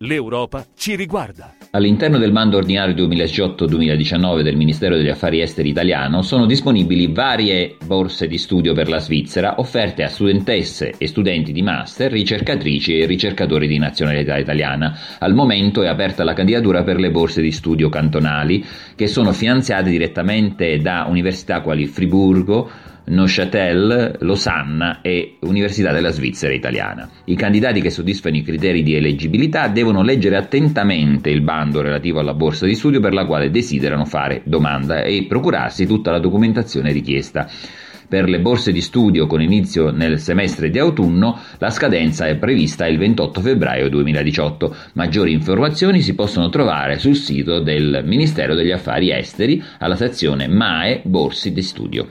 L'Europa ci riguarda. All'interno del mando ordinario 2018-2019 del Ministero degli Affari Esteri italiano sono disponibili varie borse di studio per la Svizzera offerte a studentesse e studenti di master, ricercatrici e ricercatori di nazionalità italiana. Al momento è aperta la candidatura per le borse di studio cantonali che sono finanziate direttamente da università quali Friburgo, Neuchâtel, Losanna e Università della Svizzera Italiana. I candidati che soddisfano i criteri di eleggibilità devono leggere attentamente il bando relativo alla borsa di studio per la quale desiderano fare domanda e procurarsi tutta la documentazione richiesta. Per le borse di studio con inizio nel semestre di autunno la scadenza è prevista il 28 febbraio 2018. Maggiori informazioni si possono trovare sul sito del Ministero degli Affari Esteri alla sezione MAE Borsi di Studio.